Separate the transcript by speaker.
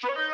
Speaker 1: straight